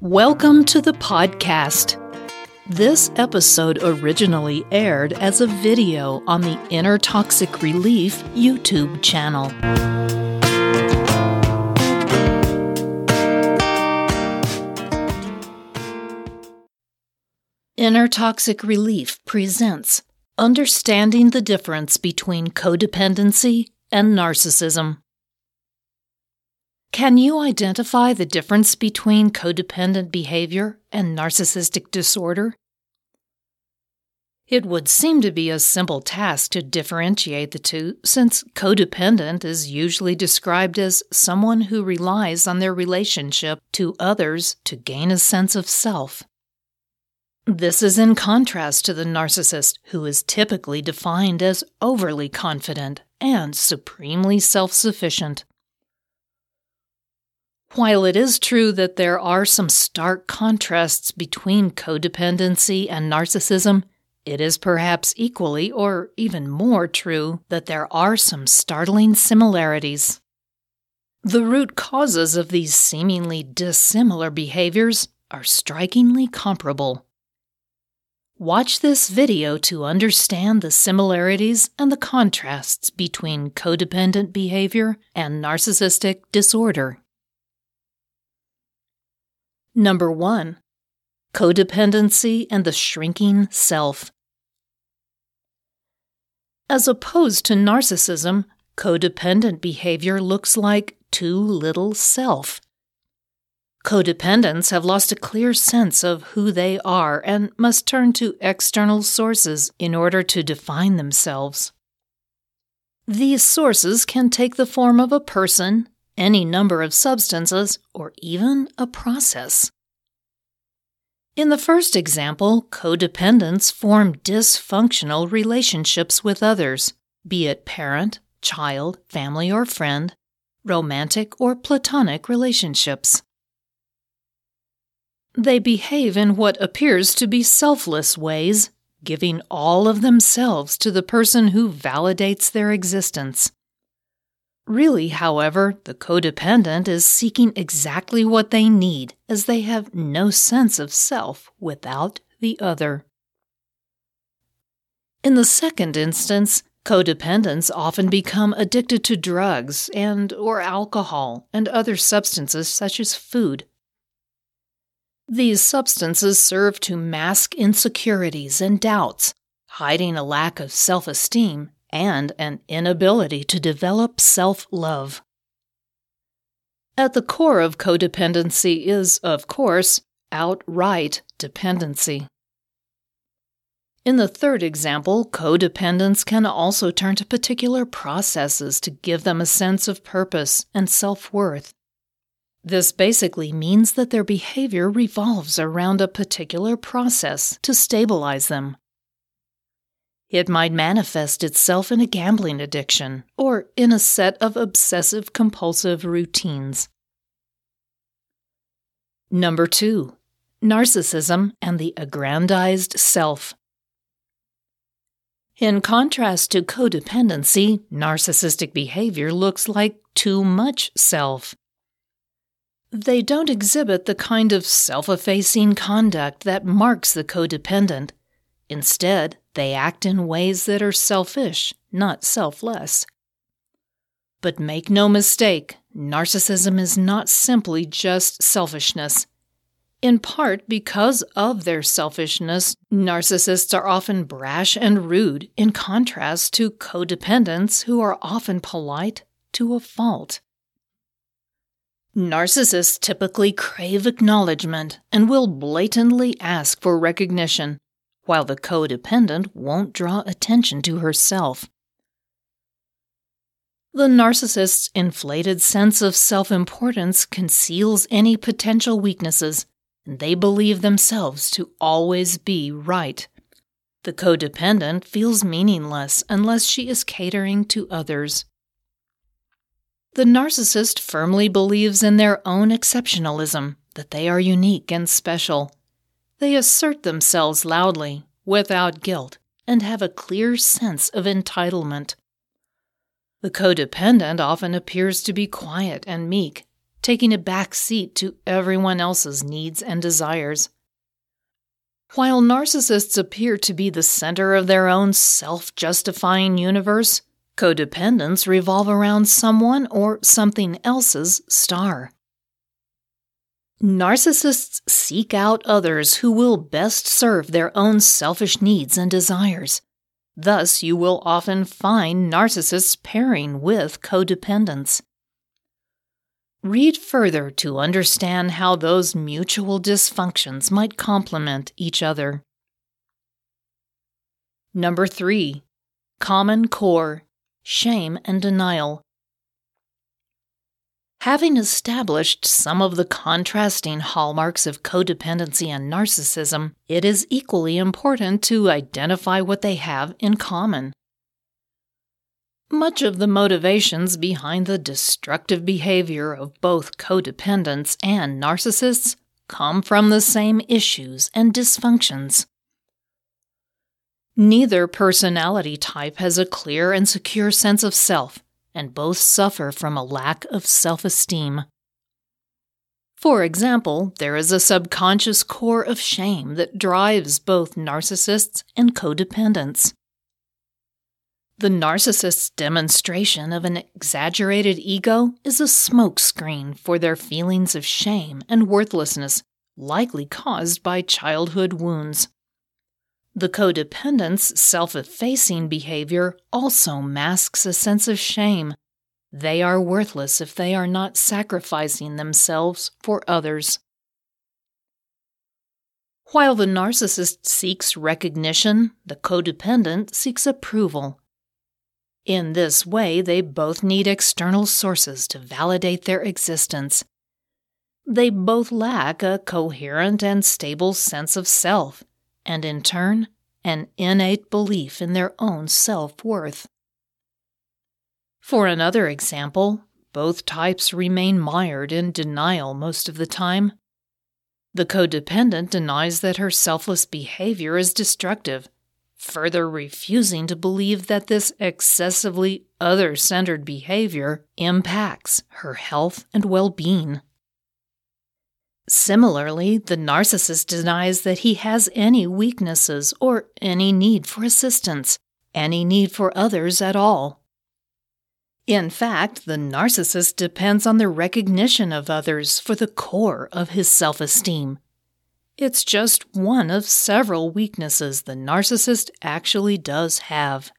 Welcome to the podcast. This episode originally aired as a video on the Inner Toxic Relief YouTube channel. Inner Toxic Relief presents Understanding the Difference Between Codependency and Narcissism. Can you identify the difference between codependent behavior and narcissistic disorder? It would seem to be a simple task to differentiate the two, since codependent is usually described as someone who relies on their relationship to others to gain a sense of self. This is in contrast to the narcissist, who is typically defined as overly confident and supremely self sufficient. While it is true that there are some stark contrasts between codependency and narcissism, it is perhaps equally or even more true that there are some startling similarities. The root causes of these seemingly dissimilar behaviors are strikingly comparable. Watch this video to understand the similarities and the contrasts between codependent behavior and narcissistic disorder. Number one, codependency and the shrinking self. As opposed to narcissism, codependent behavior looks like too little self. Codependents have lost a clear sense of who they are and must turn to external sources in order to define themselves. These sources can take the form of a person, any number of substances, or even a process. In the first example, codependents form dysfunctional relationships with others, be it parent, child, family, or friend, romantic or platonic relationships. They behave in what appears to be selfless ways, giving all of themselves to the person who validates their existence. Really, however, the codependent is seeking exactly what they need, as they have no sense of self without the other. In the second instance, codependents often become addicted to drugs and or alcohol and other substances such as food. These substances serve to mask insecurities and doubts, hiding a lack of self-esteem and an inability to develop self love. At the core of codependency is, of course, outright dependency. In the third example, codependents can also turn to particular processes to give them a sense of purpose and self worth. This basically means that their behavior revolves around a particular process to stabilize them it might manifest itself in a gambling addiction or in a set of obsessive compulsive routines. Number two, narcissism and the aggrandized self. In contrast to codependency, narcissistic behavior looks like too much self. They don't exhibit the kind of self effacing conduct that marks the codependent. Instead, they act in ways that are selfish, not selfless. But make no mistake, narcissism is not simply just selfishness. In part because of their selfishness, narcissists are often brash and rude, in contrast to codependents who are often polite to a fault. Narcissists typically crave acknowledgement and will blatantly ask for recognition, while the codependent won't draw attention to herself. The narcissist's inflated sense of self importance conceals any potential weaknesses, and they believe themselves to always be right. The codependent feels meaningless unless she is catering to others. The narcissist firmly believes in their own exceptionalism, that they are unique and special. They assert themselves loudly, without guilt, and have a clear sense of entitlement. The codependent often appears to be quiet and meek, taking a back seat to everyone else's needs and desires. While narcissists appear to be the center of their own self justifying universe, codependents revolve around someone or something else's star. Narcissists seek out others who will best serve their own selfish needs and desires. Thus, you will often find narcissists pairing with codependents. Read further to understand how those mutual dysfunctions might complement each other. Number 3. Common core shame and denial. Having established some of the contrasting hallmarks of codependency and narcissism, it is equally important to identify what they have in common. Much of the motivations behind the destructive behavior of both codependents and narcissists come from the same issues and dysfunctions. Neither personality type has a clear and secure sense of self, and both suffer from a lack of self esteem. For example, there is a subconscious core of shame that drives both narcissists and codependents. The narcissist's demonstration of an exaggerated ego is a smokescreen for their feelings of shame and worthlessness, likely caused by childhood wounds. The codependent's self effacing behavior also masks a sense of shame. They are worthless if they are not sacrificing themselves for others. While the narcissist seeks recognition, the codependent seeks approval. In this way, they both need external sources to validate their existence. They both lack a coherent and stable sense of self, and in turn, an innate belief in their own self worth. For another example, both types remain mired in denial most of the time. The codependent denies that her selfless behavior is destructive further refusing to believe that this excessively other centered behavior impacts her health and well being. Similarly, the narcissist denies that he has any weaknesses or any need for assistance, any need for others at all. In fact, the narcissist depends on the recognition of others for the core of his self esteem it's just one of several weaknesses the narcissist actually does have.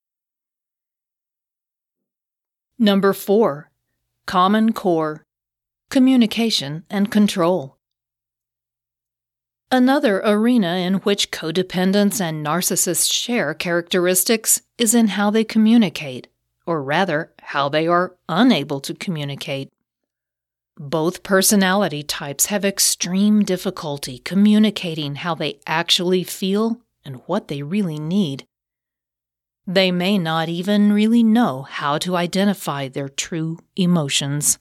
Number 4. Common Core Communication and Control. Another arena in which codependents and narcissists share characteristics is in how they communicate, or rather, how they are unable to communicate. Both personality types have extreme difficulty communicating how they actually feel and what they really need. They may not even really know how to identify their true emotions.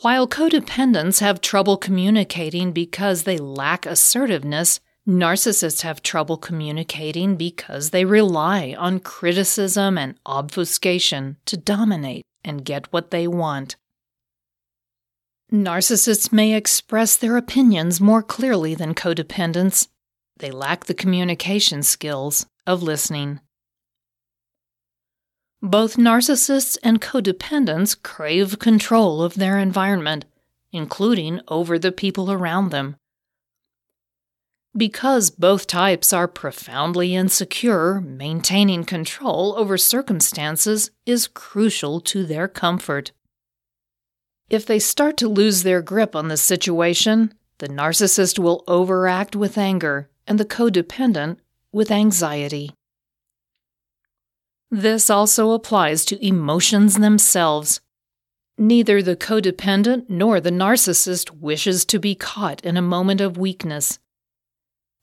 While codependents have trouble communicating because they lack assertiveness, narcissists have trouble communicating because they rely on criticism and obfuscation to dominate and get what they want. Narcissists may express their opinions more clearly than codependents. They lack the communication skills of listening. Both narcissists and codependents crave control of their environment, including over the people around them. Because both types are profoundly insecure, maintaining control over circumstances is crucial to their comfort. If they start to lose their grip on the situation, the narcissist will overact with anger and the codependent with anxiety. This also applies to emotions themselves. Neither the codependent nor the narcissist wishes to be caught in a moment of weakness.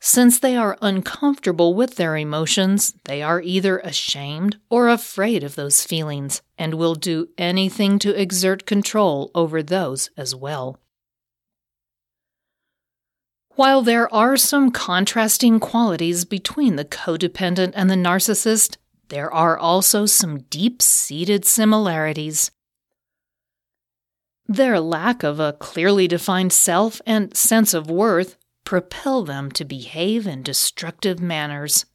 Since they are uncomfortable with their emotions, they are either ashamed or afraid of those feelings and will do anything to exert control over those as well. While there are some contrasting qualities between the codependent and the narcissist, there are also some deep seated similarities. Their lack of a clearly defined self and sense of worth propel them to behave in destructive manners.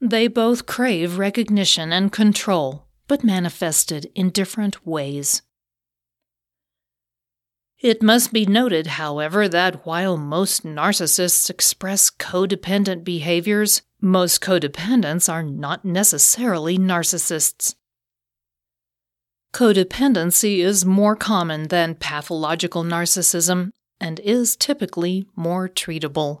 They both crave recognition and control, but manifested in different ways. It must be noted, however, that while most narcissists express codependent behaviors, most codependents are not necessarily narcissists. Codependency is more common than pathological narcissism and is typically more treatable.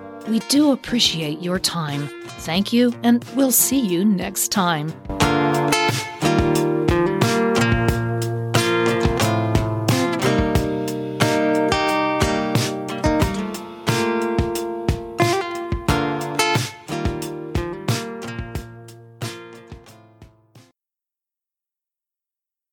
We do appreciate your time. Thank you, and we'll see you next time.